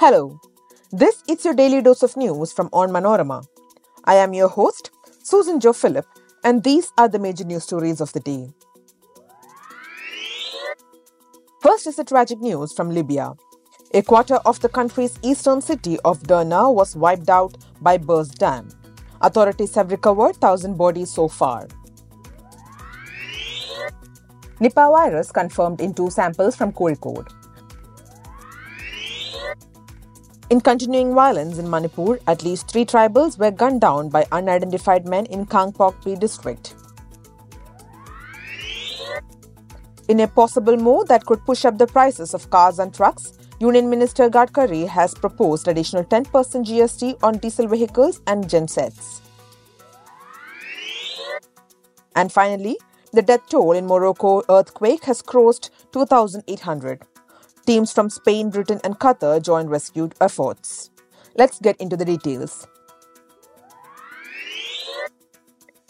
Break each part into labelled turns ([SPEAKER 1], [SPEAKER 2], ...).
[SPEAKER 1] Hello, this is your daily dose of news from Onmanorama. I am your host, Susan Jo Philip, and these are the major news stories of the day. First is the tragic news from Libya. A quarter of the country's eastern city of Derna was wiped out by burst dam. Authorities have recovered 1,000 bodies so far. Nipah virus confirmed in two samples from Kozhikode. In continuing violence in Manipur, at least three tribals were gunned down by unidentified men in Kangpokpi district. In a possible move that could push up the prices of cars and trucks, Union Minister Gadkari has proposed additional 10% GST on diesel vehicles and gensets. And finally, the death toll in Morocco earthquake has crossed 2,800. Teams from Spain, Britain, and Qatar joined rescue efforts. Let's get into the details.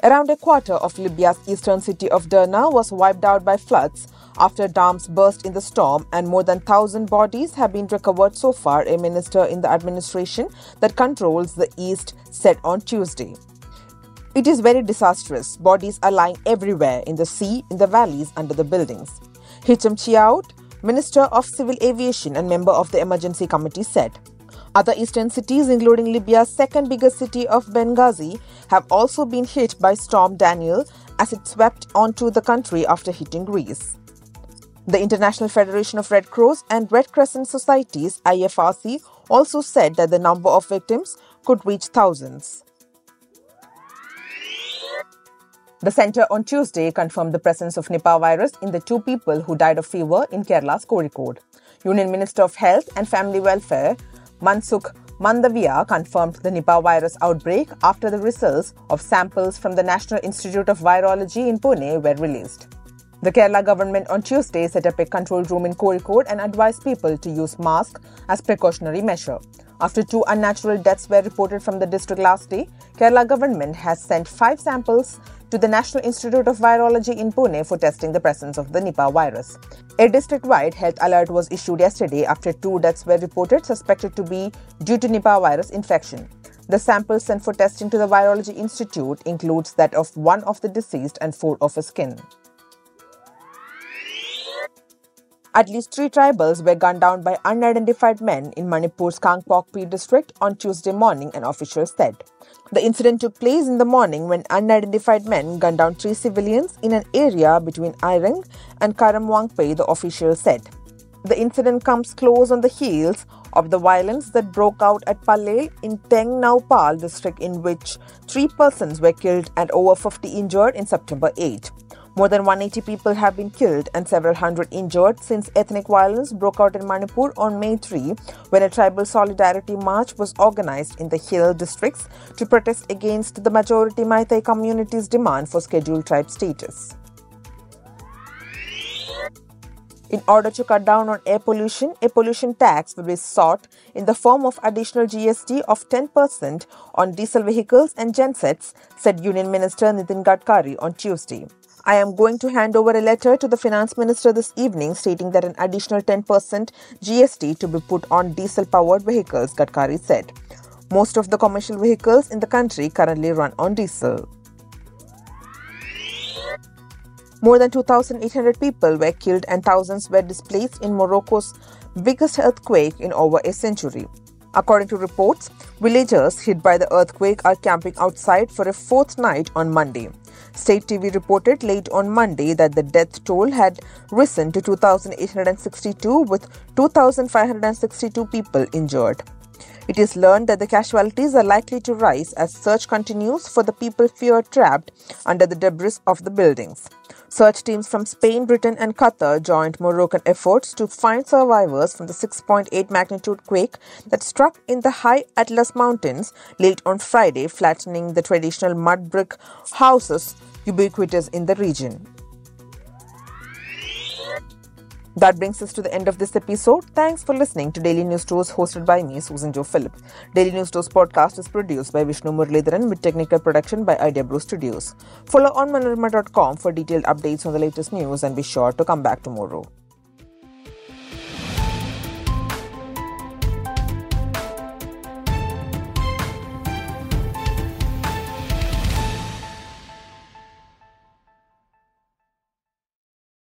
[SPEAKER 1] Around a quarter of Libya's eastern city of Derna was wiped out by floods after dams burst in the storm, and more than 1,000 bodies have been recovered so far, a minister in the administration that controls the east said on Tuesday. It is very disastrous. Bodies are lying everywhere in the sea, in the valleys, under the buildings. Hichem Chkiouat, Minister of Civil Aviation and member of the Emergency Committee, said. Other eastern cities, including Libya's second biggest city of Benghazi, have also been hit by Storm Daniel as it swept onto the country after hitting Greece. The International Federation of Red Cross and Red Crescent Societies, IFRC, also said that the number of victims could reach thousands. The centre on Tuesday confirmed the presence of Nipah virus in the two people who died of fever in Kerala's Kozhikode. Union Minister of Health and Family Welfare, Mansukh Mandaviya, confirmed the Nipah virus outbreak after the results of samples from the National Institute of Virology in Pune were released. The Kerala government on Tuesday set up a control room in Kozhikode and advised people to use masks as precautionary measure. After two unnatural deaths were reported from the district last day, Kerala government has sent five samples to the National Institute of Virology in Pune for testing the presence of the Nipah virus. A district-wide health alert was issued yesterday after two deaths were reported suspected to be due to Nipah virus infection. The samples sent for testing to the Virology Institute includes that of one of the deceased and four of his kin. At least three tribals were gunned down by unidentified men in Manipur's Kangpokpi district on Tuesday morning, an official said. The incident took place in the morning when unidentified men gunned down three civilians in an area between Airang and Karamwangpei, the official said. The incident comes close on the heels of the violence that broke out at Palel in Tengnoupal district in which three persons were killed and over 50 injured in September 8. More than 180 people have been killed and several hundred injured since ethnic violence broke out in Manipur on May 3 when a tribal solidarity march was organized in the hill districts to protest against the majority Meitei community's demand for scheduled tribe status. In order to cut down on air pollution, a pollution tax will be sought in the form of additional GST of 10% on diesel vehicles and gensets, said Union Minister Nitin Gadkari on Tuesday. I am going to hand over a letter to the finance minister this evening stating that an additional 10% GST to be put on diesel powered vehicles, Gadkari said. Most of the commercial vehicles in the country currently run on diesel. More than 2,800 people were killed and thousands were displaced in Morocco's biggest earthquake in over a century. According to reports, villagers hit by the earthquake are camping outside for a fourth night on Monday. State TV reported late on Monday that the death toll had risen to 2,862 with 2,562 people injured. It is learned that the casualties are likely to rise as search continues for the people feared trapped under the debris of the buildings. Search teams from Spain, Britain, and Qatar joined Moroccan efforts to find survivors from the 6.8 magnitude quake that struck in the high Atlas Mountains late on Friday, flattening the traditional mud brick houses ubiquitous in the region. That brings us to the end of this episode. Thanks for listening to Daily News Tours hosted by me, Susan Jo Philip. Daily News Tours podcast is produced by Vishnu Muralidharan with technical production by Idea Brew Studios. Follow onmanorama.com for detailed updates on the latest news and be sure to come back tomorrow.